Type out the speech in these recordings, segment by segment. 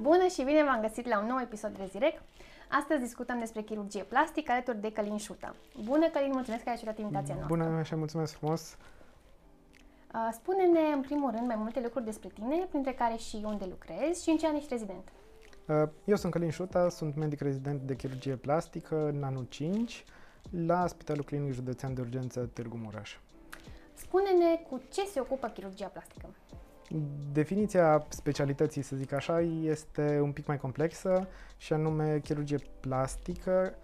Bună și bine v-am găsit la un nou episod de Zirec. Astăzi discutăm despre chirurgie plastică alături de Călin Șuta. Bună, Călin, mulțumesc că ai acceptat invitația noastră. Bună și mulțumesc frumos. Uh, Spune-ne, în primul rând, mai multe lucruri despre tine, printre care și unde lucrezi și în ce an ești rezident. Uh, Eu sunt Călin Șuta, sunt medic rezident de chirurgie plastică în anul 5 la Spitalul Clinic Județean de Urgență Târgu Mureș. Spune-ne cu ce se ocupă chirurgia plastică. Definiția specialității, să zic așa, este un pic mai complexă și anume chirurgie plastică,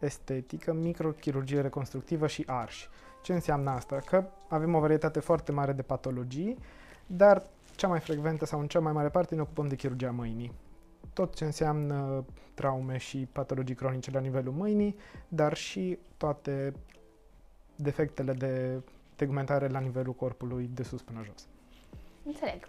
estetică, microchirurgie reconstructivă și arși. Ce înseamnă asta? Că avem o varietate foarte mare de patologii, dar cea mai frecventă sau în cea mai mare parte ne ocupăm de chirurgia mâinii. Tot ce înseamnă traume și patologii cronice la nivelul mâinii, dar și toate defectele de tegmentare la nivelul corpului de sus până jos. Înțeleg.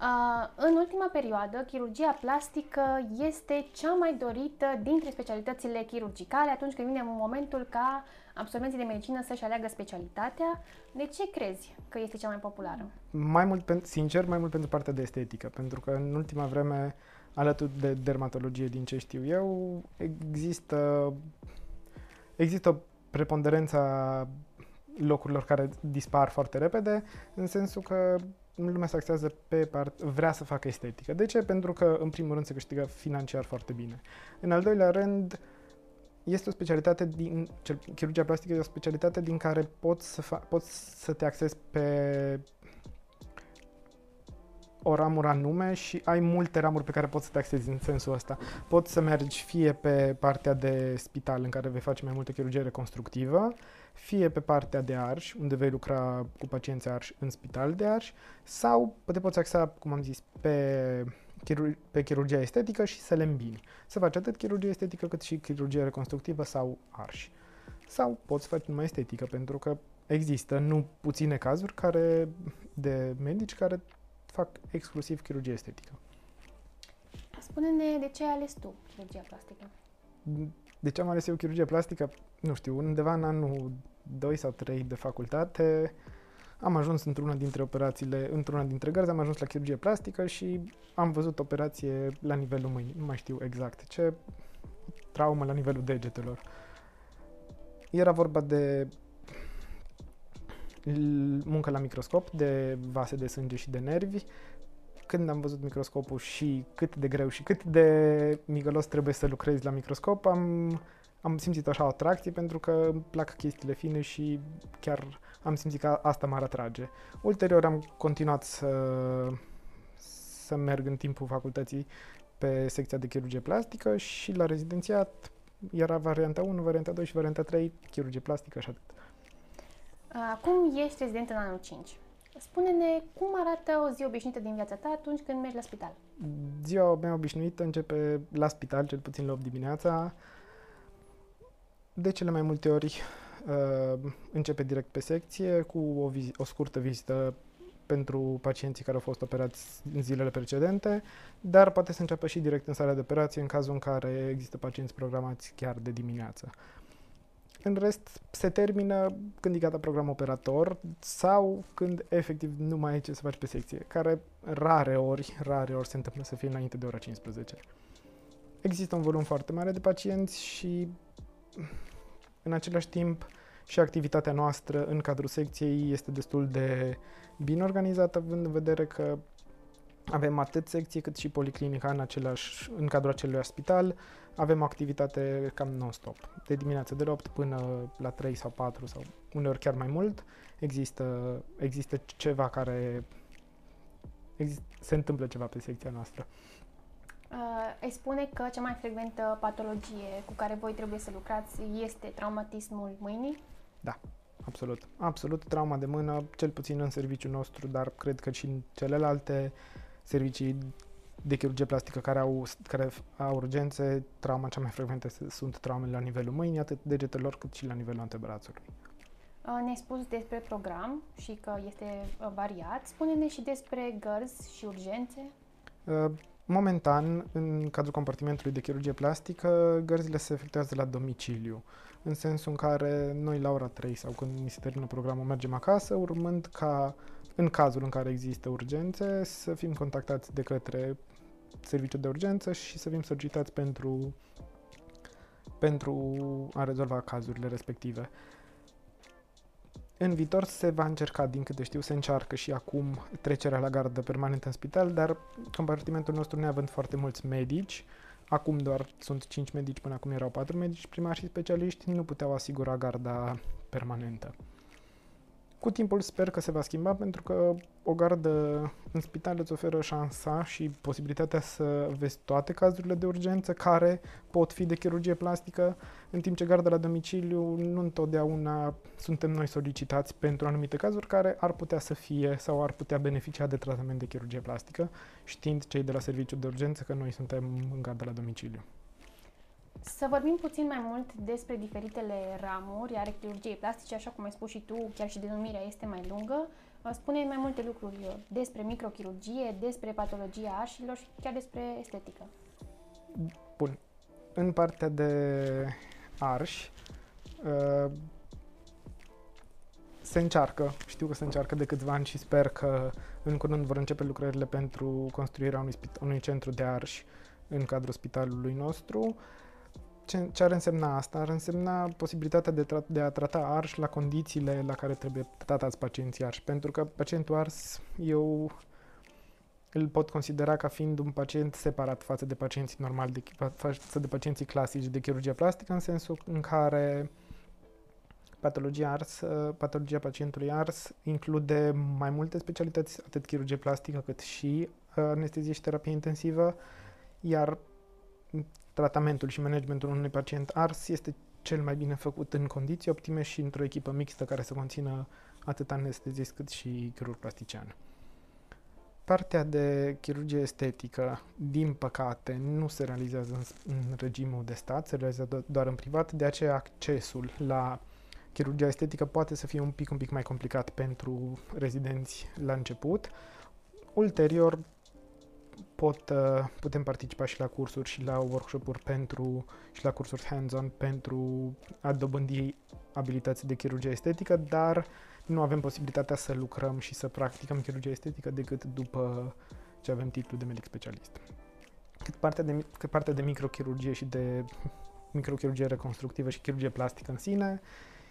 Uh, în ultima perioadă, chirurgia plastică este cea mai dorită dintre specialitățile chirurgicale atunci când vine momentul ca absolvenții de medicină să-și aleagă specialitatea. De ce crezi că este cea mai populară? Mai mult, pen- sincer, mai mult pentru partea de estetică, pentru că în ultima vreme, alături de dermatologie, din ce știu eu, există, există o preponderență a locurilor care dispar foarte repede, în sensul că lumea se axează pe part, vrea să facă estetică. De ce? Pentru că, în primul rând, se câștigă financiar foarte bine. În al doilea rând, este o specialitate din, cel, chirurgia plastică e o specialitate din care poți să, fa, poți să te axezi pe o ramură anume și ai multe ramuri pe care poți să te axezi în sensul ăsta. Poți să mergi fie pe partea de spital în care vei face mai multă chirurgie reconstructivă, fie pe partea de arși, unde vei lucra cu pacienți arși în spital de arși, sau te poți axa, cum am zis, pe, chirur- pe chirurgia estetică și să le îmbini. Să faci atât chirurgie estetică cât și chirurgie reconstructivă sau arși. Sau poți face numai estetică, pentru că există nu puține cazuri care, de medici care fac exclusiv chirurgie estetică. Spune-ne de ce ai ales tu chirurgia plastică. De ce am ales eu chirurgie plastică? Nu știu, undeva în anul 2 sau 3 de facultate am ajuns într-una dintre operațiile, într-una dintre gărzi, am ajuns la chirurgie plastică și am văzut operație la nivelul mâinii, nu mai știu exact ce, traumă la nivelul degetelor. Era vorba de l- muncă la microscop, de vase de sânge și de nervi. Când am văzut microscopul și cât de greu și cât de migălos trebuie să lucrezi la microscop, am, am simțit așa o atracție pentru că îmi plac chestiile fine și chiar am simțit că asta m-ar atrage. Ulterior am continuat să, să merg în timpul facultății pe secția de chirurgie plastică și la rezidențiat era varianta 1, varianta 2 și varianta 3, chirurgie plastică și atât. Acum ești rezident în anul 5. Spune-ne cum arată o zi obișnuită din viața ta atunci când mergi la spital. Ziua mea obișnuită începe la spital, cel puțin la 8 dimineața. De cele mai multe ori uh, începe direct pe secție cu o, vizi- o scurtă vizită pentru pacienții care au fost operați în zilele precedente, dar poate să înceapă și direct în sala de operație în cazul în care există pacienți programați chiar de dimineață. În rest, se termină când e gata program operator sau când efectiv nu mai ai ce să faci pe secție, care rare ori, rare ori se întâmplă să fie înainte de ora 15. Există un volum foarte mare de pacienți și în același timp și activitatea noastră în cadrul secției este destul de bine organizată, având în vedere că avem atât secție cât și policlinica în, același, în cadrul acelui spital. Avem o activitate cam non-stop. De dimineață de la 8 până la 3 sau 4 sau uneori chiar mai mult. Există, există ceva care... Exist, se întâmplă ceva pe secția noastră. Uh, îi spune că cea mai frecventă patologie cu care voi trebuie să lucrați este traumatismul mâinii. Absolut. Absolut. Trauma de mână, cel puțin în serviciul nostru, dar cred că și în celelalte servicii de chirurgie plastică care au, care au urgențe, trauma cea mai frecventă sunt traumele la nivelul mâinii, atât degetelor cât și la nivelul antebrațului. Uh, Ne-ai spus despre program și că este uh, variat. Spune-ne și despre gărzi și urgențe. Uh, Momentan, în cadrul compartimentului de chirurgie plastică, gărzile se efectuează la domiciliu, în sensul în care noi la ora 3 sau când ni se termină programul mergem acasă, urmând ca, în cazul în care există urgențe, să fim contactați de către serviciu de urgență și să fim solicitați pentru, pentru a rezolva cazurile respective. În viitor se va încerca, din câte știu, se încearcă și acum trecerea la gardă permanentă în spital, dar compartimentul nostru neavând foarte mulți medici, acum doar sunt 5 medici, până acum erau 4 medici primari și specialiști, nu puteau asigura garda permanentă. Cu timpul sper că se va schimba pentru că o gardă în spital îți oferă șansa și posibilitatea să vezi toate cazurile de urgență care pot fi de chirurgie plastică, în timp ce garda la domiciliu nu întotdeauna suntem noi solicitați pentru anumite cazuri care ar putea să fie sau ar putea beneficia de tratament de chirurgie plastică, știind cei de la serviciul de urgență că noi suntem în garda la domiciliu. Să vorbim puțin mai mult despre diferitele ramuri ale chirurgiei plastice, așa cum ai spus și tu, chiar și denumirea este mai lungă. Spune mai multe lucruri despre microchirurgie, despre patologia arșilor și chiar despre estetică. Bun. În partea de arși, uh, se încearcă, știu că se încearcă de câțiva ani și sper că în curând vor începe lucrările pentru construirea unui, unui centru de arși în cadrul spitalului nostru. Uh, ce, ce ar însemna asta? Ar însemna posibilitatea de, tra- de a trata ars la condițiile la care trebuie tratați pacienții arși. Pentru că pacientul ars, eu îl pot considera ca fiind un pacient separat față de pacienții normali, de, față de pacienții clasici de chirurgie plastică, în sensul în care patologia ars, patologia pacientului ars include mai multe specialități, atât chirurgie plastică cât și anestezie și terapie intensivă, iar tratamentul și managementul unui pacient ars este cel mai bine făcut în condiții optime și într-o echipă mixtă care să conțină atât anestezist cât și chirurg plastician. Partea de chirurgie estetică, din păcate, nu se realizează în, în regimul de stat, se realizează doar în privat, de aceea accesul la chirurgia estetică poate să fie un pic, un pic mai complicat pentru rezidenți la început. Ulterior, pot, uh, putem participa și la cursuri și la workshop-uri pentru, și la cursuri hands-on pentru a dobândi abilități de chirurgie estetică, dar nu avem posibilitatea să lucrăm și să practicăm chirurgie estetică decât după ce avem titlul de medic specialist. Cât partea de, cât partea de microchirurgie și de microchirurgie reconstructivă și chirurgie plastică în sine,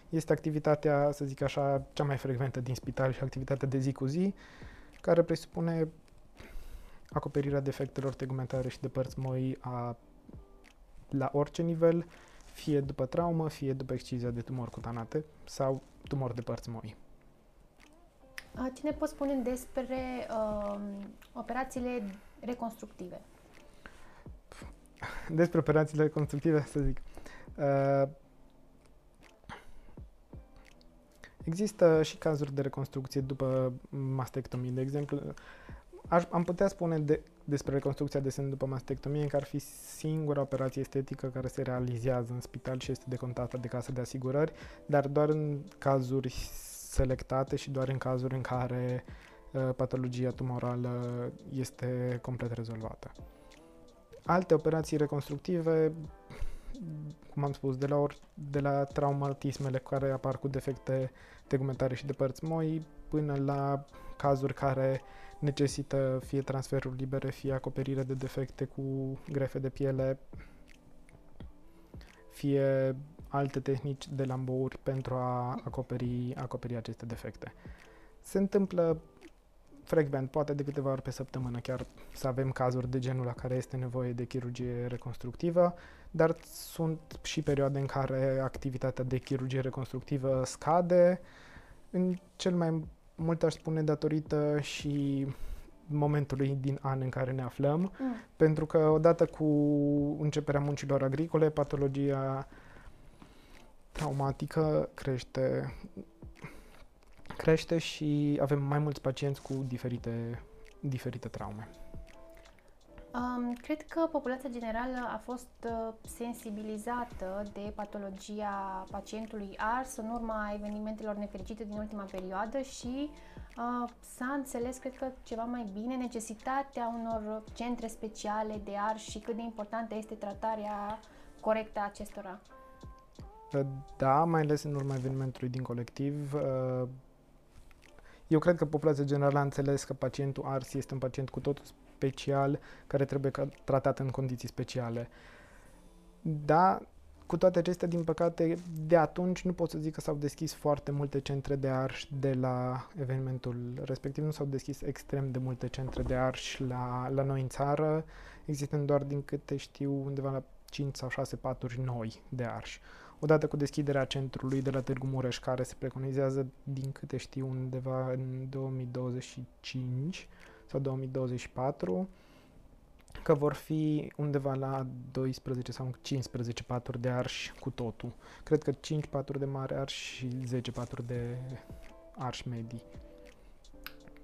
este activitatea, să zic așa, cea mai frecventă din spital și activitatea de zi cu zi, care presupune acoperirea defectelor tegumentare și de părți moi a, la orice nivel, fie după traumă, fie după excizia de tumori cutanate sau tumori de părți moi. Ce ne poți spune despre uh, operațiile reconstructive? Despre operațiile reconstructive, să zic. Uh, există și cazuri de reconstrucție după mastectomie. De exemplu, Aș, am putea spune de, despre reconstrucția de sân după mastectomie că ar fi singura operație estetică care se realizează în spital și este decontată de casă de asigurări, dar doar în cazuri selectate și doar în cazuri în care uh, patologia tumorală este complet rezolvată. Alte operații reconstructive, cum am spus, de la, or, de la traumatismele care apar cu defecte tegumentare și de părți moi, până la cazuri care necesită fie transferuri libere, fie acoperire de defecte cu grefe de piele, fie alte tehnici de lambouri pentru a acoperi, acoperi aceste defecte. Se întâmplă frecvent, poate de câteva ori pe săptămână chiar să avem cazuri de genul la care este nevoie de chirurgie reconstructivă, dar sunt și perioade în care activitatea de chirurgie reconstructivă scade, în cel mai mult aș spune datorită și momentului din an în care ne aflăm, mm. pentru că odată cu începerea muncilor agricole, patologia traumatică crește, crește și avem mai mulți pacienți cu diferite, diferite traume. Um, cred că populația generală a fost uh, sensibilizată de patologia pacientului ars în urma evenimentelor nefericite din ultima perioadă și uh, s-a înțeles, cred că, ceva mai bine necesitatea unor centre speciale de ars și cât de importantă este tratarea corectă a acestora. Da, mai ales în urma evenimentului din colectiv. Uh, Eu cred că populația generală a înțeles că pacientul ars este un pacient cu totul special, care trebuie tratat în condiții speciale. Da, cu toate acestea, din păcate, de atunci nu pot să zic că s-au deschis foarte multe centre de arș de la evenimentul respectiv. Nu s-au deschis extrem de multe centre de arș la, la noi în țară, existând doar, din câte știu, undeva la 5 sau 6 paturi noi de arș. Odată cu deschiderea centrului de la Târgu Mureș, care se preconizează, din câte știu, undeva în 2025 sau 2024, că vor fi undeva la 12 sau 15 paturi de arș cu totul. Cred că 5 paturi de mare arș și 10 paturi de arș medii.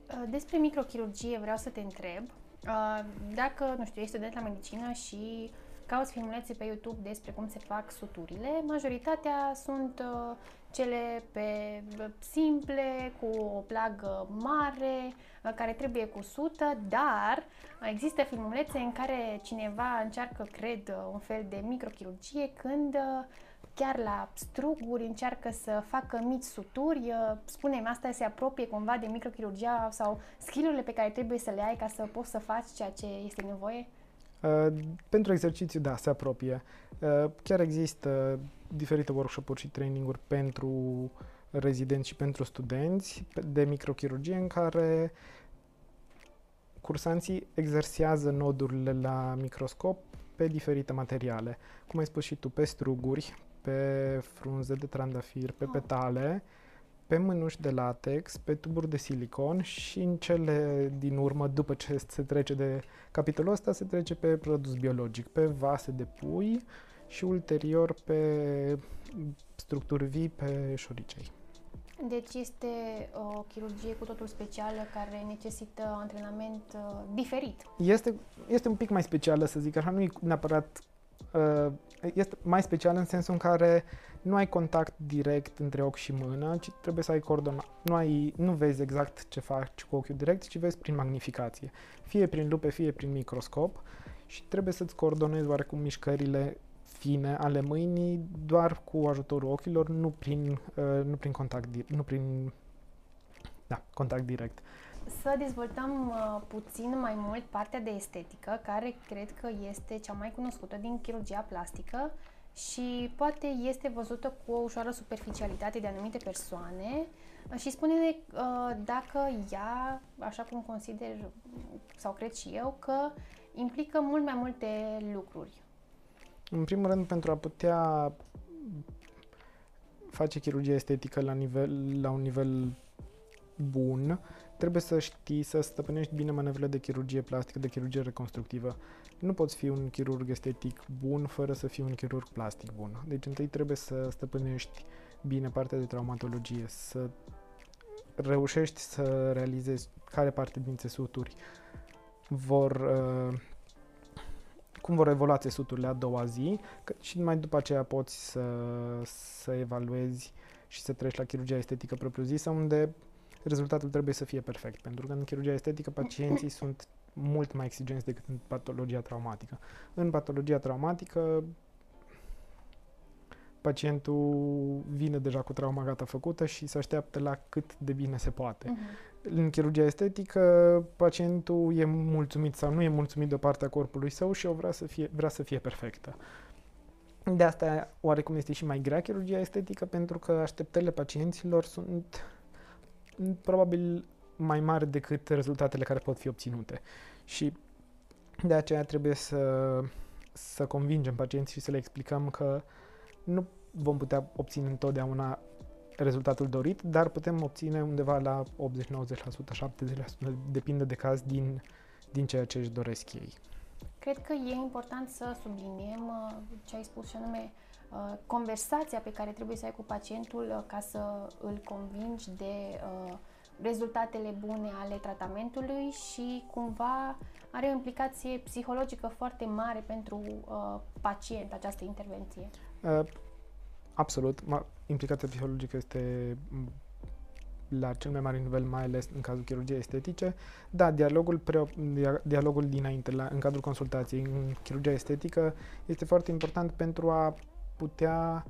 Uh, despre microchirurgie vreau să te întreb. Uh, dacă, nu știu, ești student la medicină și cauți filmulețe pe YouTube despre cum se fac suturile, majoritatea sunt uh, cele pe simple, cu o plagă mare, care trebuie cusută, dar există filmulețe în care cineva încearcă, cred, un fel de microchirurgie când chiar la struguri încearcă să facă mici suturi, spunem asta se apropie cumva de microchirurgia sau skillurile pe care trebuie să le ai ca să poți să faci ceea ce este nevoie? Uh, pentru exercițiu, da, se apropie. Uh, chiar există diferite workshop-uri și traininguri pentru rezidenți și pentru studenți de microchirurgie în care cursanții exersează nodurile la microscop pe diferite materiale. Cum ai spus și tu, pe struguri, pe frunze de trandafir, pe ah. petale, pe mânuși de latex, pe tuburi de silicon și în cele din urmă, după ce se trece de capitolul ăsta, se trece pe produs biologic, pe vase de pui și ulterior pe structuri vii, pe șoricei. Deci este o chirurgie cu totul specială care necesită antrenament uh, diferit. Este, este un pic mai specială, să zic așa, nu e neapărat uh, este mai special în sensul în care nu ai contact direct între ochi și mână, ci trebuie să ai coordonat. Nu, ai, nu vezi exact ce faci cu ochiul direct, ci vezi prin magnificație. Fie prin lupe, fie prin microscop și trebuie să-ți coordonezi oarecum mișcările fine ale mâinii doar cu ajutorul ochilor, nu prin, uh, nu prin contact, nu prin da, contact direct. Să dezvoltăm uh, puțin mai mult partea de estetică, care cred că este cea mai cunoscută din chirurgia plastică și poate este văzută cu o ușoară superficialitate de anumite persoane uh, și spune-ne uh, dacă ea, așa cum consider sau cred și eu, că implică mult mai multe lucruri. În primul rând, pentru a putea face chirurgia estetică la, nivel, la un nivel bun, trebuie să știi să stăpânești bine manevrele de chirurgie plastică, de chirurgie reconstructivă. Nu poți fi un chirurg estetic bun fără să fii un chirurg plastic bun. Deci întâi trebuie să stăpânești bine partea de traumatologie, să reușești să realizezi care parte din țesuturi vor uh, cum vor evolua țesuturile a doua zi că, și mai după aceea poți să, să evaluezi și să treci la chirurgia estetică propriu-zisă, unde rezultatul trebuie să fie perfect, pentru că în chirurgia estetică pacienții sunt mult mai exigenți decât în patologia traumatică. În patologia traumatică, pacientul vine deja cu trauma gata făcută și se așteaptă la cât de bine se poate. Uh-huh. În chirurgia estetică, pacientul e mulțumit sau nu e mulțumit de partea corpului său și o vrea să fie, vrea să fie perfectă. De asta, oarecum este și mai grea chirurgia estetică, pentru că așteptările pacienților sunt probabil mai mari decât rezultatele care pot fi obținute. Și de aceea trebuie să, să convingem pacienții și să le explicăm că nu vom putea obține întotdeauna rezultatul dorit, dar putem obține undeva la 80-90%, 70%, depinde de caz din, din ceea ce își doresc ei. Cred că e important să subliniem uh, ce ai spus și anume uh, conversația pe care trebuie să ai cu pacientul uh, ca să îl convingi de rezultatele bune ale tratamentului și cumva are o implicație psihologică foarte mare pentru pacient această intervenție. Absolut. Implicația psihologică este la cel mai mare nivel, mai ales în cazul chirurgiei estetice. Da, dialogul, pre, dialogul dinainte, la, în cadrul consultației, în chirurgia estetică, este foarte important pentru a putea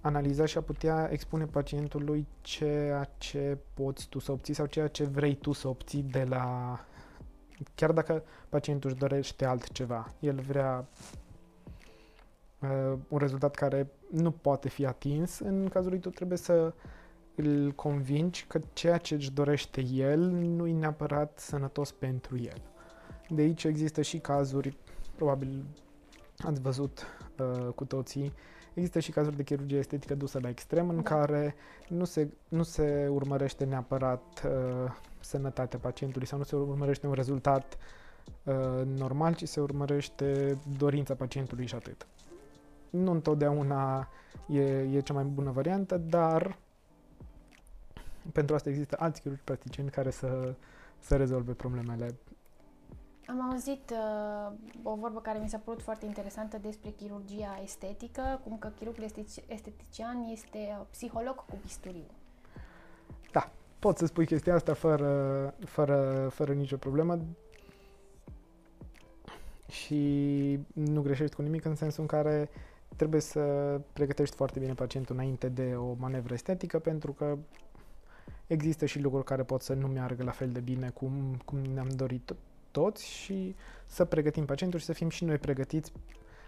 analiza și a putea expune pacientului ceea ce poți tu să obții sau ceea ce vrei tu să obții de la... Chiar dacă pacientul își dorește altceva, el vrea uh, un rezultat care nu poate fi atins, în cazul lui tu trebuie să îl convingi că ceea ce își dorește el nu e neapărat sănătos pentru el. De aici există și cazuri, probabil ați văzut uh, cu toții, există și cazuri de chirurgie estetică dusă la extrem în da. care nu se, nu se urmărește neapărat uh, sănătatea pacientului sau nu se urmărește un rezultat uh, normal, ci se urmărește dorința pacientului și atât. Nu întotdeauna e, e cea mai bună variantă, dar pentru asta există alți chirurgi practicieni care să, să rezolve problemele am auzit uh, o vorbă care mi s-a părut foarte interesantă despre chirurgia estetică, cum că chirurgul estetician este psiholog cu bisturiu. Da, pot să spui chestia asta fără, fără, fără nicio problemă și nu greșești cu nimic în sensul în care trebuie să pregătești foarte bine pacientul înainte de o manevră estetică pentru că există și lucruri care pot să nu meargă la fel de bine cum, cum ne-am dorit toți și să pregătim pacientul și să fim și noi pregătiți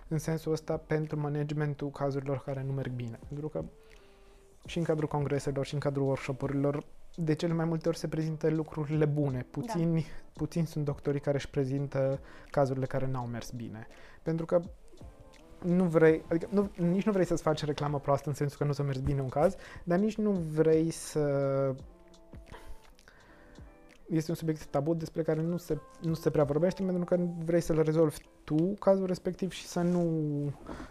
în sensul ăsta pentru managementul cazurilor care nu merg bine. Pentru că și în cadrul congreselor și în cadrul workshop-urilor de cele mai multe ori se prezintă lucrurile bune. Puțini, da. puțini sunt doctorii care își prezintă cazurile care n-au mers bine. Pentru că nu vrei, adică nu, nici nu vrei să-ți faci reclamă proastă în sensul că nu s-a mers bine un caz, dar nici nu vrei să este un subiect tabu despre care nu se, nu se prea vorbește pentru că vrei să-l rezolvi tu cazul respectiv și să nu,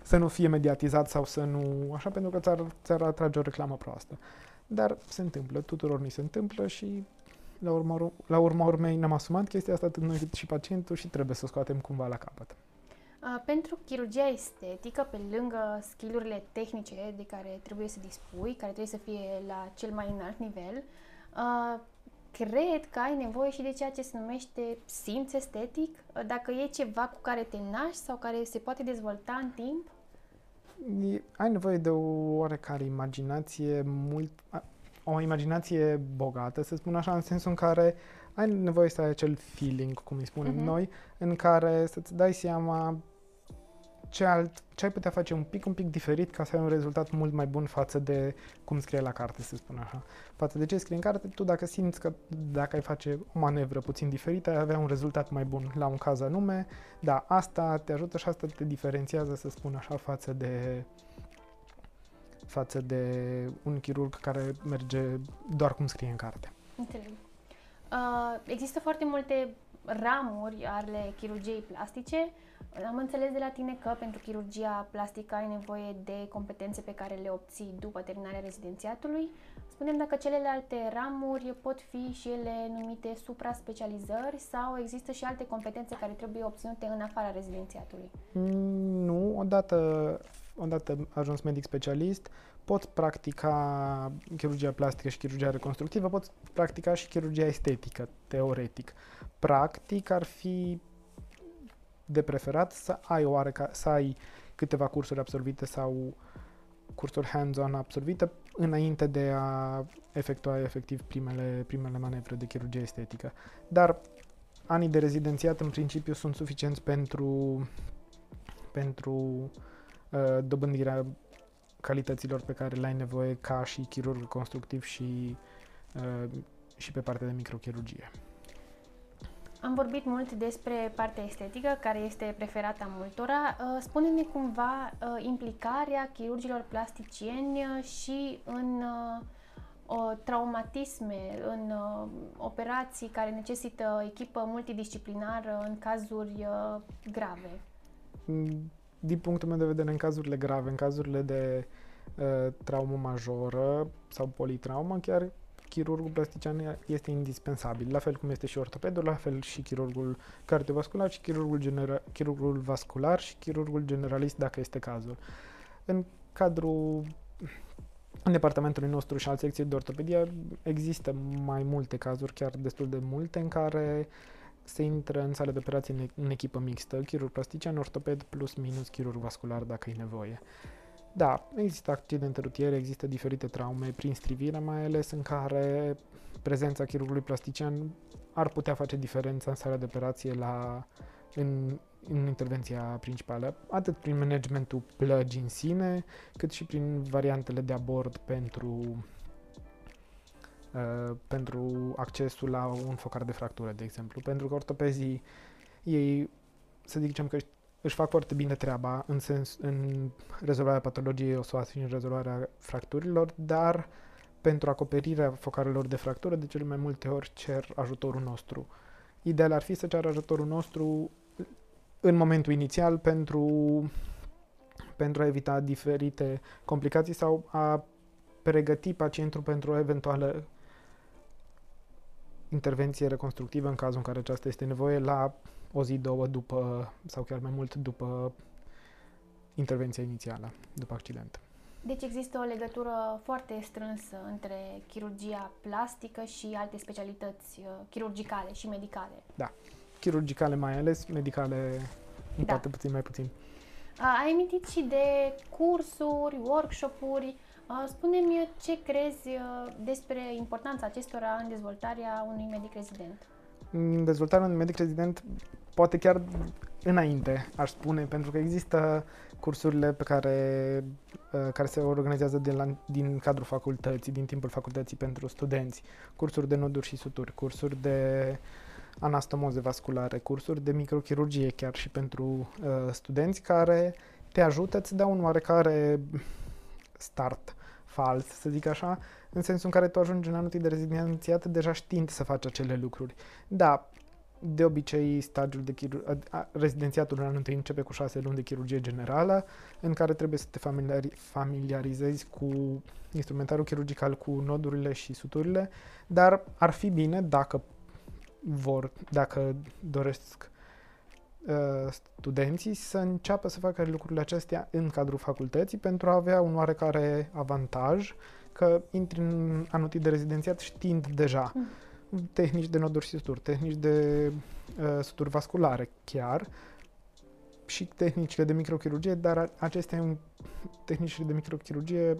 să nu fie mediatizat sau să nu... Așa, pentru că ți-ar, ți-ar atrage o reclamă proastă. Dar se întâmplă, tuturor ni se întâmplă și la urma, la urma urmei ne-am asumat chestia asta atât noi cât și pacientul și trebuie să o scoatem cumva la capăt. Uh, pentru chirurgia estetică, pe lângă skillurile tehnice de care trebuie să dispui, care trebuie să fie la cel mai înalt nivel, uh, cred că ai nevoie și de ceea ce se numește simț estetic, dacă e ceva cu care te naști sau care se poate dezvolta în timp? Ai nevoie de o oarecare imaginație mult, o imaginație bogată, să spun așa, în sensul în care ai nevoie să ai acel feeling, cum îi spunem uh-huh. noi, în care să-ți dai seama ce, alt, ce ai putea face un pic, un pic diferit ca să ai un rezultat mult mai bun față de cum scrie la carte, să spun așa. Față de ce scrie în carte, tu dacă simți că dacă ai face o manevră puțin diferită, ai avea un rezultat mai bun la un caz anume, da, asta te ajută și asta te diferențiază, să spun așa, față de față de un chirurg care merge doar cum scrie în carte. Înțeleg. Uh, există foarte multe ramuri ale chirurgiei plastice. Am înțeles de la tine că pentru chirurgia plastică ai nevoie de competențe pe care le obții după terminarea rezidențiatului. Spunem dacă celelalte ramuri pot fi și ele numite supra-specializări sau există și alte competențe care trebuie obținute în afara rezidențiatului? Mm, nu, odată, odată ajuns medic specialist, poți practica chirurgia plastică și chirurgia reconstructivă, poți practica și chirurgia estetică, teoretic. Practic ar fi de preferat să ai, oareca, să ai câteva cursuri absolvite sau cursuri hands-on absolvite înainte de a efectua efectiv primele, primele manevre de chirurgie estetică. Dar anii de rezidențiat în principiu sunt suficienți pentru, pentru uh, dobândirea calităților pe care le ai nevoie ca și chirurg constructiv și, uh, și pe partea de microchirurgie. Am vorbit mult despre partea estetică, care este preferata multora. Uh, spune-ne cumva uh, implicarea chirurgilor plasticieni uh, și în traumatisme, în operații care necesită echipă multidisciplinară în cazuri grave. Mm, din punctul meu de vedere, în cazurile grave, în cazurile de uh, traumă majoră sau politraumă, chiar chirurgul plastician este indispensabil, la fel cum este și ortopedul, la fel și chirurgul cardiovascular și chirurgul, genera- chirurgul vascular și chirurgul generalist dacă este cazul. În cadrul în departamentului nostru și al secției de ortopedie există mai multe cazuri, chiar destul de multe, în care se intră în sală de operații în, în echipă mixtă, chirurg plastician, ortoped plus minus chirurg vascular dacă e nevoie. Da, există accidente rutiere, există diferite traume prin strivire, mai ales în care prezența chirurgului plastician ar putea face diferența în sala de operație la, în, în intervenția principală, atât prin managementul plăgii în sine, cât și prin variantele de abord pentru Uh, pentru accesul la un focar de fractură, de exemplu. Pentru că ortopezii, ei, să zicem că își fac foarte bine treaba în, sens, în rezolvarea patologiei osoase și în rezolvarea fracturilor, dar pentru acoperirea focarelor de fractură, de cele mai multe ori cer ajutorul nostru. Ideal ar fi să ceară ajutorul nostru în momentul inițial pentru, pentru a evita diferite complicații sau a pregăti pacientul pentru o eventuală intervenție reconstructivă în cazul în care aceasta este nevoie la o zi, două după, sau chiar mai mult după intervenția inițială, după accident. Deci există o legătură foarte strânsă între chirurgia plastică și alte specialități uh, chirurgicale și medicale. Da, chirurgicale mai ales, medicale da. poate puțin mai puțin. Ai emitit și de cursuri, workshop-uri, Spune-mi ce crezi uh, despre importanța acestora în dezvoltarea unui medic rezident. În dezvoltarea unui medic rezident poate chiar înainte, aș spune, pentru că există cursurile pe care, uh, care se organizează de la, din cadrul facultății, din timpul facultății pentru studenți, cursuri de noduri și suturi, cursuri de anastomoze vasculare, cursuri de microchirurgie chiar și pentru uh, studenți care te ajută, îți dau un oarecare start fals, să zic așa, în sensul în care tu ajungi în anul de rezidențiat deja știind să faci acele lucruri. Da, de obicei, stagiul de chirur- rezidențiatul în anul întâi începe cu șase luni de chirurgie generală, în care trebuie să te familiari- familiarizezi cu instrumentarul chirurgical, cu nodurile și suturile, dar ar fi bine dacă vor, dacă doresc Uh, studenții să înceapă să facă lucrurile acestea în cadrul facultății pentru a avea un oarecare avantaj că intri în anul de rezidențiat știind deja mm. tehnici de noduri și suturi, tehnici de uh, suturi vasculare chiar și tehnicile de microchirurgie, dar acestea tehnicile de microchirurgie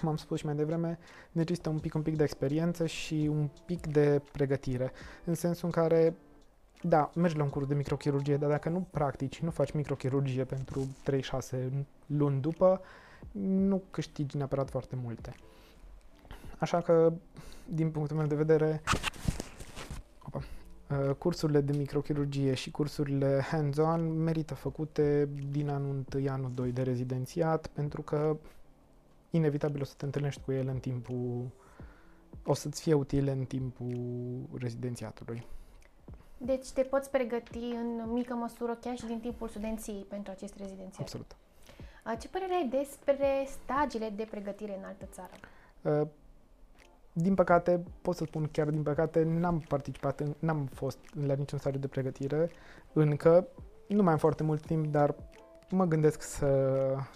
cum am spus și mai devreme, necesită un pic, un pic de experiență și un pic de pregătire, în sensul în care da, mergi la un curs de microchirurgie, dar dacă nu practici, nu faci microchirurgie pentru 3-6 luni după, nu câștigi neapărat foarte multe. Așa că, din punctul meu de vedere, opa, uh, cursurile de microchirurgie și cursurile hands-on merită făcute din anul 1, anul 2 de rezidențiat, pentru că inevitabil o să te întâlnești cu ele în timpul, o să-ți fie utile în timpul rezidențiatului. Deci te poți pregăti în mică măsură chiar și din timpul studenției pentru acest rezidențiat. Absolut. Ce părere ai despre stagiile de pregătire în altă țară? Din păcate, pot să spun chiar din păcate, n-am participat, n-am fost la niciun stagiu de pregătire încă. Nu mai am foarte mult timp, dar mă gândesc să,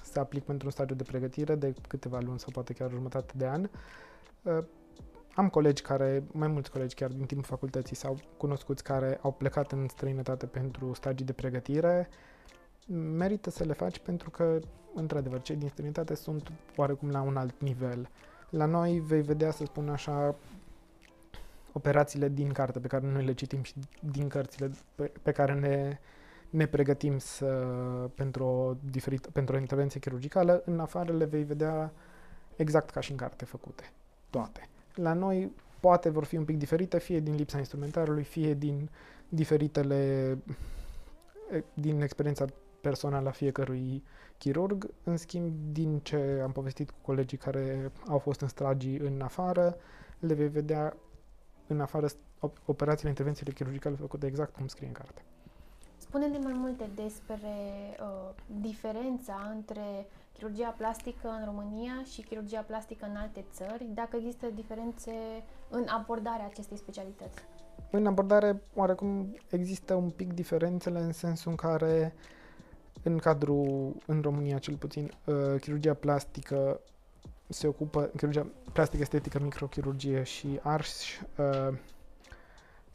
să aplic pentru un stagiu de pregătire de câteva luni sau poate chiar jumătate de an. Am colegi care, mai mulți colegi chiar din timpul facultății sau cunoscuți care au plecat în străinătate pentru stagii de pregătire. Merită să le faci pentru că, într-adevăr, cei din străinătate sunt oarecum la un alt nivel. La noi vei vedea, să spun așa, operațiile din carte pe care noi le citim și din cărțile pe, pe care ne, ne pregătim să, pentru, o diferită, pentru o intervenție chirurgicală, în afară le vei vedea exact ca și în carte făcute, toate la noi poate vor fi un pic diferite, fie din lipsa instrumentarului, fie din diferitele, din experiența personală a fiecărui chirurg. În schimb, din ce am povestit cu colegii care au fost în stragii în afară, le vei vedea în afară operațiile, intervențiile chirurgicale făcute exact cum scrie în carte. Spune-ne mai multe despre uh, diferența între chirurgia plastică în România și chirurgia plastică în alte țări, dacă există diferențe în abordarea acestei specialități. În abordare, oarecum, există un pic diferențele în sensul în care, în cadrul, în România cel puțin, uh, chirurgia plastică se ocupă, chirurgia plastică estetică, microchirurgie și arș, uh,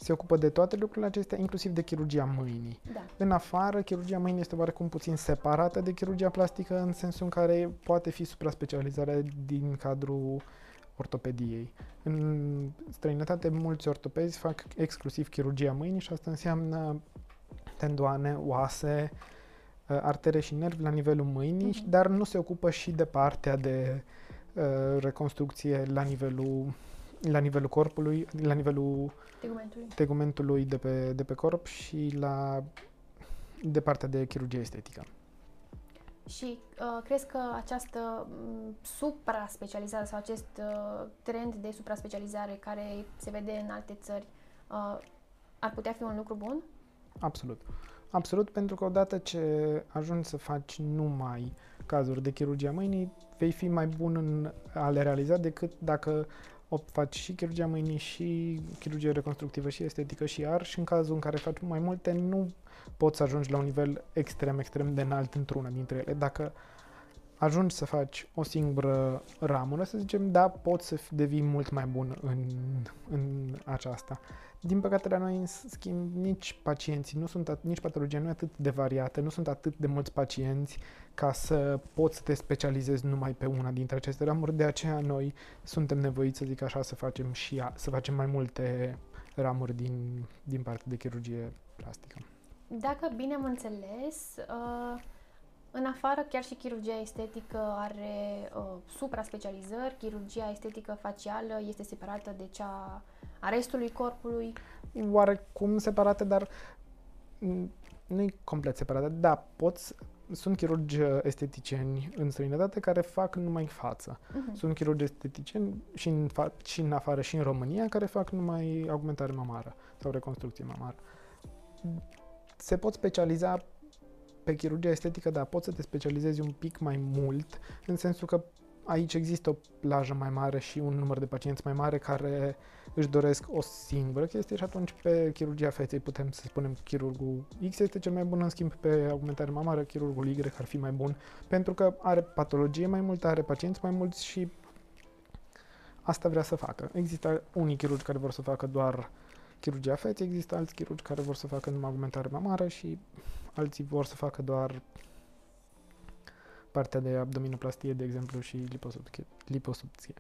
se ocupă de toate lucrurile acestea, inclusiv de chirurgia mâinii. Da. În afară, chirurgia mâinii este oarecum puțin separată de chirurgia plastică, în sensul în care poate fi supra-specializarea din cadrul ortopediei. În străinătate, mulți ortopezi fac exclusiv chirurgia mâinii și asta înseamnă tendoane, oase, uh, artere și nervi la nivelul mâinii, Mhm. dar nu se ocupă și de partea de uh, reconstrucție la nivelul, la nivelul corpului, la nivelul Tegumentului. tegumentului de pe, de pe corp și la de partea de chirurgie estetică. Și uh, crezi că această m, supra-specializare sau acest uh, trend de supra-specializare care se vede în alte țări uh, ar putea fi un lucru bun? Absolut. Absolut, pentru că odată ce ajungi să faci numai cazuri de chirurgia mâinii, vei fi mai bun în a le realiza decât dacă o faci și chirurgia mâinii și chirurgie reconstructivă și estetică și ar și în cazul în care faci mai multe, nu poți să ajungi la un nivel extrem, extrem de înalt într-una dintre ele. Dacă ajungi să faci o singură ramură, să zicem, da, poți să fi- devii mult mai bun în, în aceasta. Din păcate la noi, în schimb, nici pacienții nu sunt, at- nici patologia nu e atât de variată, nu sunt atât de mulți pacienți ca să poți să te specializezi numai pe una dintre aceste ramuri, de aceea noi suntem nevoiți, să zic așa, să facem și a, să facem mai multe ramuri din, din partea de chirurgie plastică. Dacă bine am înțeles, uh, în afară chiar și chirurgia estetică are uh, supra-specializări, chirurgia estetică facială este separată de cea a restului corpului. Oarecum separate, dar mm, nu e complet separate. Da, poți, sunt chirurgi uh, esteticieni în străinătate care fac numai față. Mhm. Sunt chirurgi esteticieni și în, fa- și în afară și în România care fac numai augmentare mamară sau reconstrucție mamară. Se pot specializa pe chirurgia estetică, dar poți să te specializezi un pic mai mult, în sensul că aici există o plajă mai mare și un număr de pacienți mai mare care își doresc o singură chestie și atunci pe chirurgia feței putem să spunem că chirurgul X este cel mai bun, în schimb pe augmentare mamară chirurgul Y ar fi mai bun pentru că are patologie mai multă, are pacienți mai mulți și asta vrea să facă. Există unii chirurgi care vor să facă doar chirurgia feței, există alți chirurgi care vor să facă numai augmentare mamară și alții vor să facă doar partea de abdominoplastie, de exemplu, și liposubție. liposubție.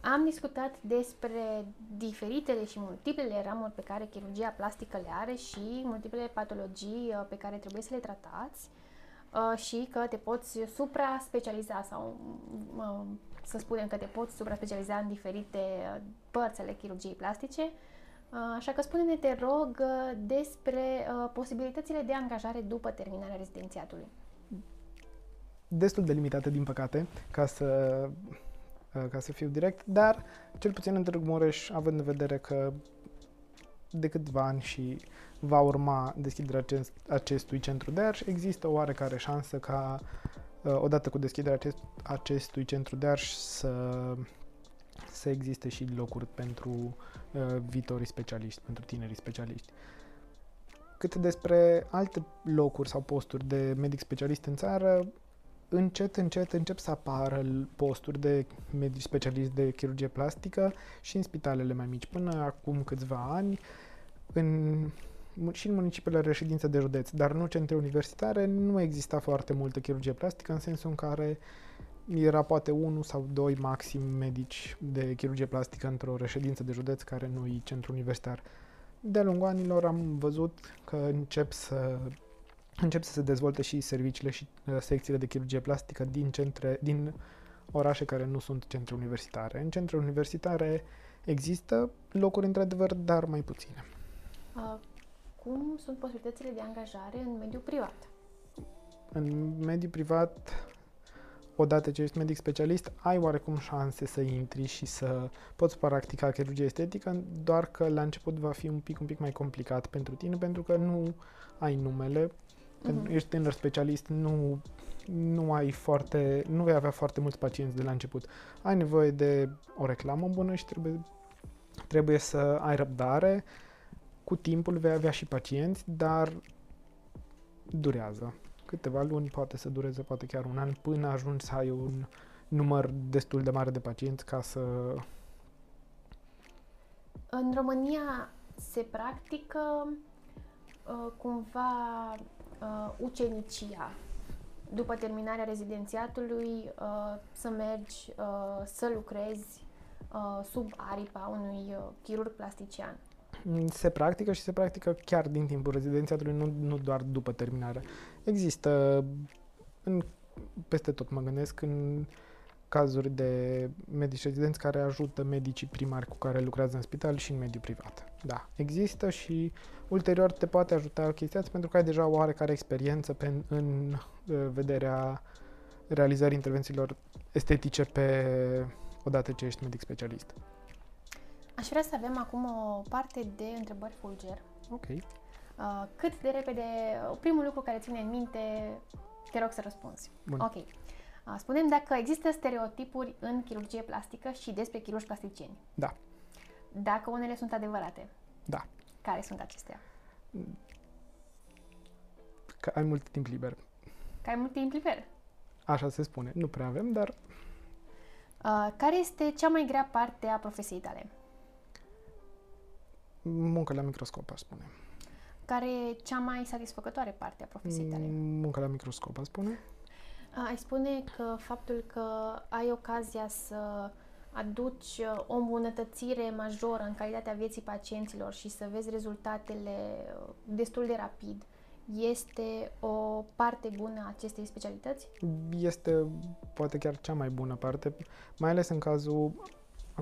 Am discutat despre diferitele și multiplele ramuri pe care chirurgia plastică le are și multiplele patologii uh, pe care trebuie să le tratați uh, și că te poți supra-specializa sau uh, să spunem că te poți supra-specializa în diferite uh, părți ale chirurgiei plastice. Uh, Așa că spune-ne, te rog, uh, despre uh, posibilitățile de angajare după terminarea rezidențiatului. destul de limitate, din păcate, ca să, uh, ca să fiu direct, dar cel puțin în Târgu Mureș, având în vedere că de câțiva ani și va urma deschiderea acest, acestui centru de arș, există o oarecare șansă ca, uh, odată cu deschiderea acest, acestui centru de arș, să, să existe și locuri pentru uh, viitorii specialiști, pentru tinerii specialiști. Cât despre alte locuri sau posturi de medic specialist în țară, încet, încet încep să apară l- posturi de medici specialiști de chirurgie plastică și în spitalele mai mici. Până acum câțiva ani, în, mu- și în municipiile reședință de județ, dar nu centre universitare, nu exista foarte multă chirurgie plastică, în sensul în care era poate unul sau doi maxim medici de chirurgie plastică într-o reședință de județ care nu e centru universitar. De-a lungul anilor am văzut că încep să încep să se dezvolte și serviciile și uh, secțiile de chirurgie plastică din, centre, din orașe care nu sunt centre universitare. În centre universitare există locuri într-adevăr, dar mai puține. Uh, Cum sunt posibilitățile de angajare în mediul privat? În mediul privat, odată ce ești medic specialist, ai oarecum șanse să intri și să poți practica chirurgie estetică, doar că la început va fi un pic, un pic mai complicat pentru tine, pentru că nu ai numele, pentru Mhm. ești tânăr specialist, nu, nu ai foarte, nu vei avea foarte mulți pacienți de la început. Ai nevoie de o reclamă bună și trebuie, trebuie să ai răbdare. Cu timpul vei avea și pacienți, dar durează. Câteva luni, poate să dureze, poate chiar un an, până ajungi să ai un număr destul de mare de pacienți ca să... În România se practică uh, cumva uh, ucenicia după terminarea rezidențiatului uh, să mergi uh, să lucrezi uh, sub aripa unui uh, chirurg plastician. Mm, se practică și se practică chiar din timpul rezidențiatului, nu, nu doar după terminare. Există în, peste tot, mă gândesc, în cazuri de medici rezidenți care ajută medicii primari cu care lucrează în spital și în mediul privat. Da, există și ulterior te poate ajuta chestia asta pentru că ai deja o oarecare experiență pe, în, în uh, vederea realizării intervențiilor estetice pe odată ce ești medic specialist. Aș vrea să avem acum o parte de întrebări fulger. Ok. Uh, cât de repede, primul lucru care ține în minte, te rog să răspunzi. Bun. Ok. Uh, spunem dacă există stereotipuri în chirurgie plastică și despre chirurgi plasticieni. Da. Dacă unele sunt adevărate. Da. Care sunt acestea? Că ai mult timp liber. Că ai mult timp liber. Așa se spune. Nu prea avem, dar Uh, care este cea mai grea parte a profesiei tale? muncă la microscop, aș spune. Care e cea mai satisfăcătoare parte a profesiei tale? Muncă la microscop, aș spune. Uh, Ai spune că faptul că ai ocazia să aduci uh, o îmbunătățire majoră în calitatea vieții pacienților și să vezi rezultatele uh, destul de rapid este o parte bună a acestei specialități? Este poate chiar cea mai bună parte, mai ales în cazul,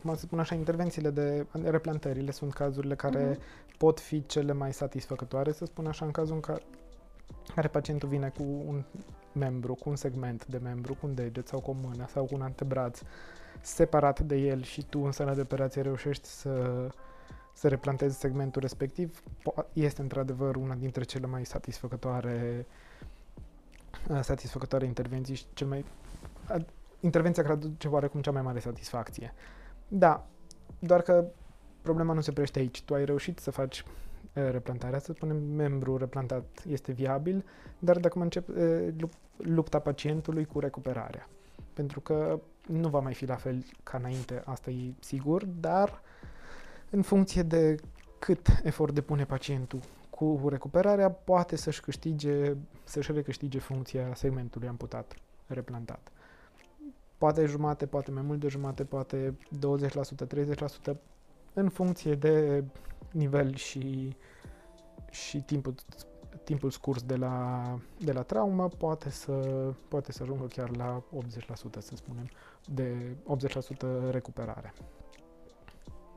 acum să spun așa, intervențiile de replantările sunt cazurile care Mhm. pot fi cele mai satisfăcătoare, să spun așa, în cazul în care, care pacientul vine cu un membru, cu un segment de membru, cu un deget sau cu o mână sau cu un antebraț separat de el și tu în sala de operație reușești să, să replantezi segmentul respectiv, po- este într-adevăr una dintre cele mai satisfăcătoare uh, satisfăcătoare intervenții și cel mai a- intervenția care aduce oarecum cea mai mare satisfacție. Da, doar că problema nu se prește aici. Tu ai reușit să faci uh, replantarea, să spunem, membru replantat este viabil, dar dacă mă încep uh, lup- lupta pacientului cu recuperarea. Pentru că nu va mai fi la fel ca înainte, asta e sigur, dar în funcție de cât efort depune pacientul cu recuperarea, poate să-și câștige, să-și recâștige funcția segmentului amputat, replantat. Poate jumate, poate mai mult de jumate, poate 20%, 30%, în funcție de nivel și, și timpul, timpul scurs de la, de la traumă, poate să, poate să ajungă chiar la 80%, să spunem, de 80% recuperare.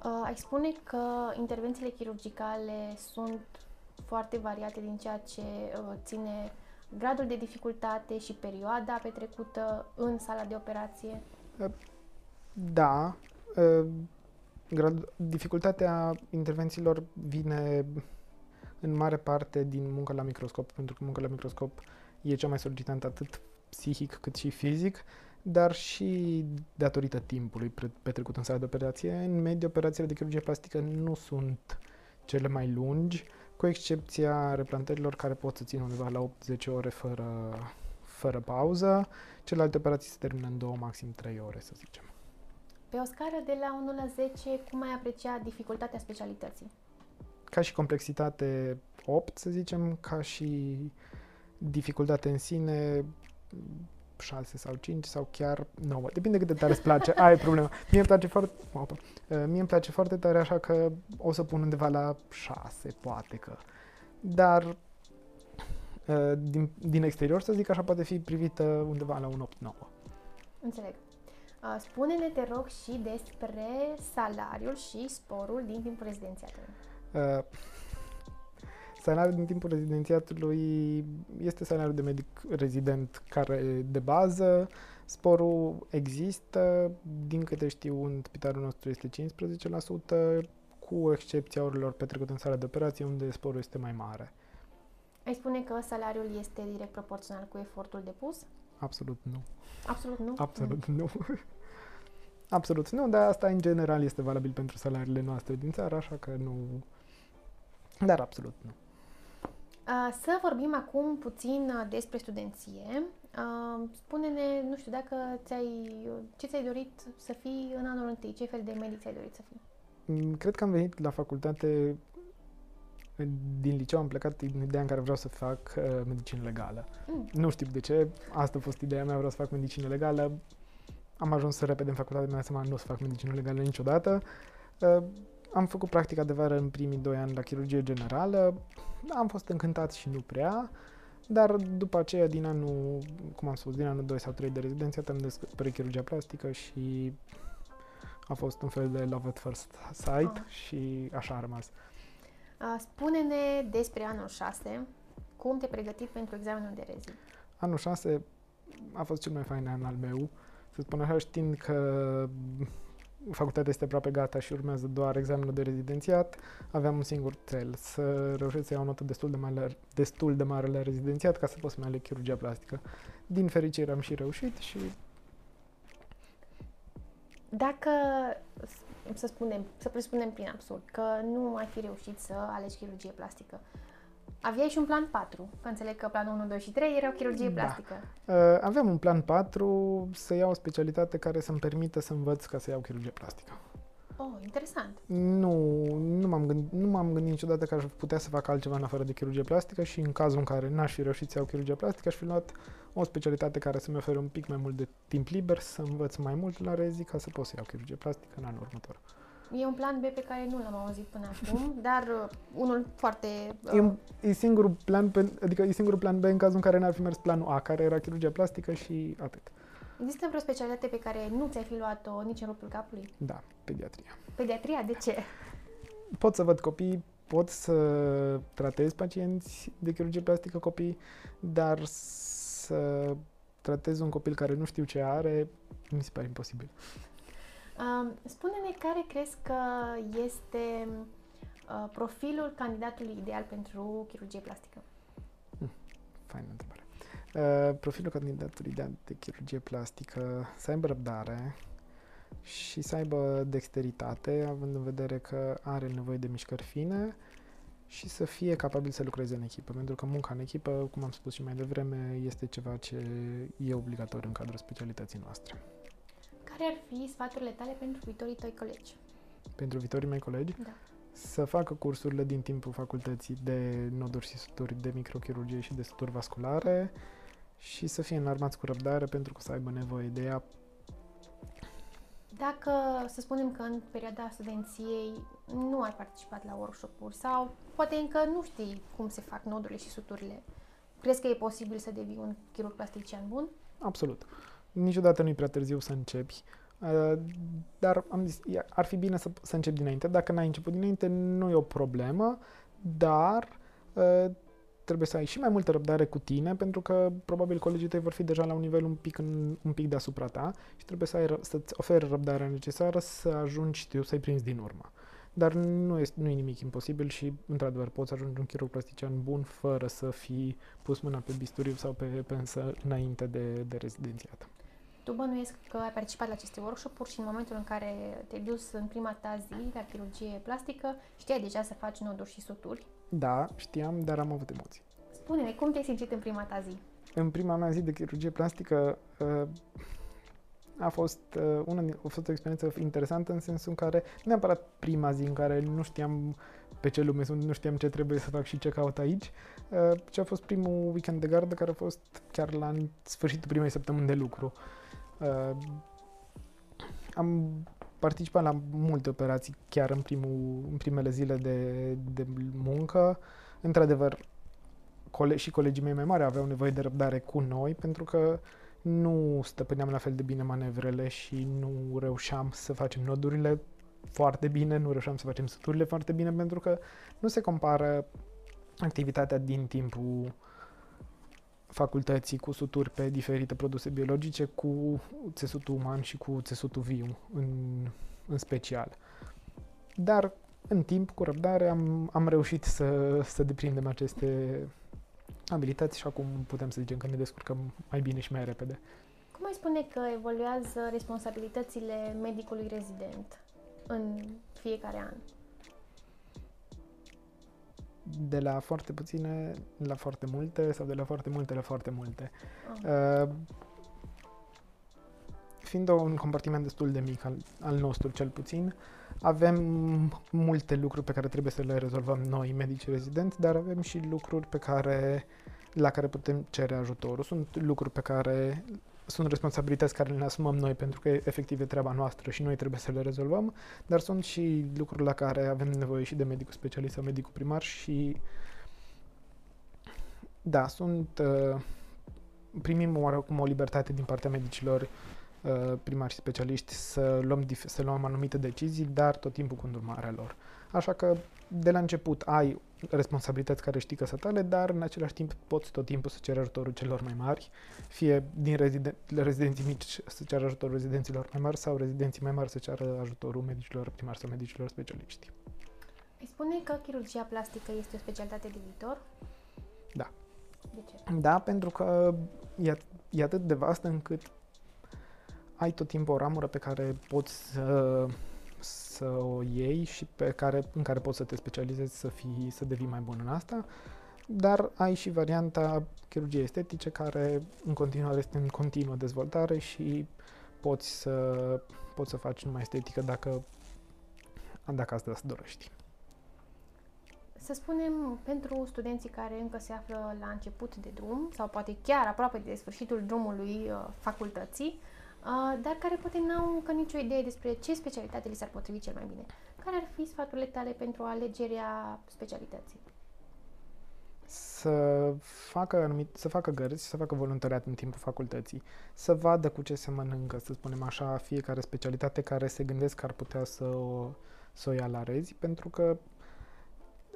Uh, ai spune că intervențiile chirurgicale sunt foarte variate din ceea ce uh, ține gradul de dificultate și perioada petrecută în sala de operație. Da, uh, grad, dificultatea intervențiilor vine în mare parte din munca la microscop, pentru că munca la microscop e cea mai solicitantă atât psihic cât și fizic, dar și datorită timpului pre- petrecut în sala de operație. În medie, operațiile de chirurgie plastică nu sunt cele mai lungi, cu excepția replantărilor care pot să țină undeva la 8-10 ore fără, fără pauză. Celelalte operații se termină în 2, maxim 3 ore, să zicem. Pe o scară de la 1 la 10, cum ai aprecia dificultatea specialității? Ca și complexitate 8, să zicem, ca și dificultate în sine 6 sau 5 sau chiar 9. Depinde cât de tare îți place. Aia e problema. Mie îmi place foarte, opa, Uh, mie îmi place foarte tare, așa că o să pun undeva la 6, poate că. Dar uh, din, din exterior, să zic așa, poate fi privită undeva la un 8-9. Înțeleg. Uh, Spune-ne, te rog, și despre salariul și sporul din timpul rezidențiatului. Uh, salariul din timpul rezidențiatului este salariul de medic rezident care de bază. Sporul există, din câte știu, în spitalul nostru este 15%, cu excepția orelor petrecute în sala de operație, unde sporul este mai mare. Ai spune că salariul este direct proporțional cu efortul depus? Absolut nu. Absolut nu. Absolut nu. Absolut nu, dar asta în general este valabil pentru salariile noastre din țară, așa că nu... Dar absolut nu. Uh, Să vorbim acum puțin uh, despre studenție. Uh, Spune-ne, nu știu, dacă ți-ai, ce ți-ai dorit să fii în anul întâi, ce fel de medic ți-ai dorit să fii? Mm, Cred că am venit la facultate din liceu am plecat în ideea în care vreau să fac uh, medicină legală. Mm. Nu știu de ce, asta a fost ideea mea, vreau să fac medicină legală. Am ajuns să repede în facultate, mi-am dat seama, nu o să fac medicină legală niciodată. Uh, am făcut practica de vară în primii doi ani la chirurgie generală. Am fost încântat și nu prea. Dar după aceea, din anul, cum am spus, din anul 2 sau 3 de rezidențiat, am descoperit chirurgia plastică și a fost un fel de love at first sight Ah. și așa a rămas. Uh, Spune-ne despre anul 6, cum te-ai pregătit pentru examenul de rezi. Anul 6 a fost cel mai fain an al meu, să spun așa, știind că facultatea este aproape gata și urmează doar examenul de rezidențiat, aveam un singur cel, să reușesc să iau o notă destul de mare, destul de mare la rezidențiat ca să pot să-mi aleg chirurgia plastică. Din fericire am și reușit și Dacă, s- să spunem, să presupunem prin absurd, că nu ai fi reușit să alegi chirurgie plastică, aveai și un plan 4, că înțeleg că planul 1, 2 și 3 erau chirurgie Da. plastică. uh, aveam un plan 4 să iau o specialitate care să-mi permită să învăț ca să iau chirurgie plastică. Oh, interesant. Nu, nu m-am, gândit, nu m-am gândit niciodată că aș putea să fac altceva în afară de chirurgie plastică și în cazul în care n-aș fi reușit să iau chirurgie plastică, aș fi luat o specialitate care să-mi ofere un pic mai mult de timp liber, să învăț mai mult la rezi ca să pot să iau chirurgie plastică în anul următor. E un plan B pe care nu l-am auzit până acum, dar uh, unul foarte... E, Uh, un- e singurul plan, pe, adică e singurul plan B în cazul în care n-ar fi mers planul A, care era chirurgia plastică și atât. există vreo specialitate pe care nu ți-ai fi luat-o nici în rupul capului? Da, pediatria. Pediatria, de ce? Pot să văd copii, pot să tratez pacienți de chirurgie plastică copii, dar să tratez un copil care nu știu ce are, mi se pare imposibil. Um, spune-ne care crezi că este uh, profilul candidatului ideal pentru chirurgie plastică? Faină întrebare. Uh, profilul candidatului de, de chirurgie plastică să aibă răbdare și să aibă dexteritate, având în vedere că are nevoie de mișcări fine și să fie capabil să lucreze în echipă, pentru că munca în echipă, cum am spus și mai devreme, este ceva ce e obligatoriu în cadrul specialității noastre. Care ar fi sfaturile tale pentru viitorii tăi colegi? Pentru viitorii mei colegi, Da. să facă cursurile din timpul facultății de noduri și suturi de microchirurgie și de suturi vasculare și să fie înarmați cu răbdare pentru că să aibă nevoie de ea. Dacă, să spunem că în perioada studenției nu ai participat la workshop-uri sau poate încă nu știi cum se fac nodurile și suturile, crezi că e posibil să devii un chirurg plastician bun? Absolut. Niciodată nu e prea târziu să începi, uh, dar am zis, e- ar fi bine să, să începi dinainte. Dacă n-ai început dinainte, nu e o problemă, dar uh, trebuie să ai și mai multă răbdare cu tine, pentru că probabil colegii tăi vor fi deja la un nivel un pic, în, un pic deasupra ta și trebuie să ai, ră- să-ți oferi răbdarea necesară să ajungi tu să-i prinzi din urmă. Dar nu e, nu e nimic imposibil și, într-adevăr, poți ajunge un chirurg plastician bun fără să fii pus mâna pe bisturiu sau pe pensă înainte de, de rezidențiat. Tu bănuiesc că ai participat la aceste workshop-uri și în momentul în care te-ai dus în prima ta zi la chirurgie plastică, știai deja să faci noduri și suturi. Da, știam, dar am avut emoții. Spune-ne, cum te-ai simțit în prima ta zi? În prima mea zi de chirurgie plastică uh, a fost, uh, una, din- a fost o experiență interesantă în sensul în care, nu neapărat prima zi în care nu știam pe ce lume sunt, nu știam ce trebuie să fac și ce caut aici, uh, ci a fost primul weekend de gardă care a fost chiar la sfârșitul primei săptămâni de lucru. Uh, am participat la multe operații chiar în, primul, în primele zile de, de muncă. Într-adevăr, cole- și colegii mei mai mari aveau nevoie de răbdare cu noi pentru că nu stăpâneam la fel de bine manevrele și nu reușeam să facem nodurile foarte bine, nu reușeam să facem suturile foarte bine pentru că nu se compară activitatea din timpul facultății cu suturi pe diferite produse biologice cu țesutul uman și cu țesutul viu în, în special. Dar în timp, cu răbdare, am, am reușit să, să deprindem aceste abilități și acum putem să zicem că ne descurcăm mai bine și mai repede. Cum ai spune că evoluează responsabilitățile medicului rezident în fiecare an? De la foarte puține la foarte multe sau de la foarte multe la foarte multe. Ah. Uh, fiind un compartiment destul de mic al, al nostru cel puțin, avem multe lucruri pe care trebuie să le rezolvăm noi, medici rezidenți, dar avem și lucruri pe care, la care putem cere ajutorul. Sunt lucruri pe care sunt responsabilități care le asumăm noi pentru că efectiv e treaba noastră și noi trebuie să le rezolvăm, dar sunt și lucruri la care avem nevoie și de medicul specialist sau medicul primar și da, sunt uh, primim oarecum o libertate din partea medicilor uh, primari și specialiști să luăm, să luăm anumite decizii, dar tot timpul cu îndurmarea lor. Așa că de la început ai responsabilități care știi că sunt tale, dar în același timp poți tot timpul să ceri ajutorul celor mai mari, fie din reziden- rezidenții mici să ceară ajutorul rezidenților mai mari sau rezidenții mai mari să ceară ajutorul medicilor primari sau medicilor specialiști. Îi spune că chirurgia plastică este o specialitate de viitor? Da. De ce? Da, pentru că e, e atât de vastă încât ai tot timpul o ramură pe care poți să să o iei și pe care, în care poți să te specializezi să, fii, să devii mai bun în asta, dar ai și varianta chirurgie estetice care în continuare este în continuă dezvoltare și poți să, poți să faci numai estetică dacă, dacă asta îți dorești. Să spunem, pentru studenții care încă se află la început de drum sau poate chiar aproape de sfârșitul drumului uh, facultății, Uh, dar care poate n-au încă nicio idee despre ce specialitate li s-ar potrivi cel mai bine. Care ar fi sfaturile tale pentru alegerea specialității? Să facă, anumit, să facă gărzi, să facă voluntariat în timpul facultății, să vadă cu ce se mănâncă, să spunem așa, fiecare specialitate care se gândesc că ar putea să o, să o ia la rezi, pentru că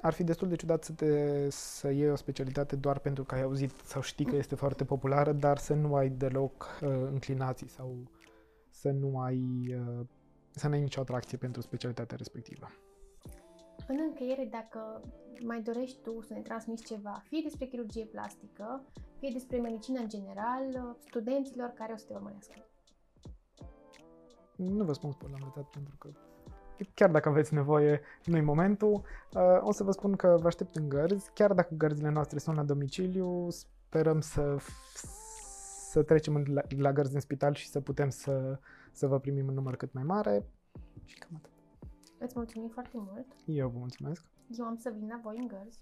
ar fi destul de ciudat să, te, să iei o specialitate doar pentru că ai auzit sau știi că este foarte populară, dar să nu ai deloc uh, înclinații sau să nu ai, uh, să nu ai nicio atracție pentru specialitatea respectivă. În încheiere, dacă mai dorești tu să ne transmiți ceva, fie despre chirurgie plastică, fie despre medicină în general, studenților care o să te urmărească. Nu vă spun spun la pentru că chiar dacă aveți nevoie, nu-i momentul. Uh, o să vă spun că vă aștept în gărzi, chiar dacă gărzile noastre sunt la domiciliu, sperăm să, să trecem la, la gărzi în spital și să putem să, să vă primim în număr cât mai mare și cam atât. Îți mulțumim foarte mult. Eu vă mulțumesc. Eu am să vin la voi în gărzi.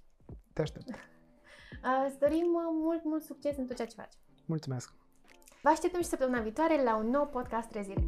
Te aștept. Îți dorim uh, mult, mult succes în tot ceea ce faci. Mulțumesc. Vă așteptăm și săptămâna viitoare la un nou podcast Trezire.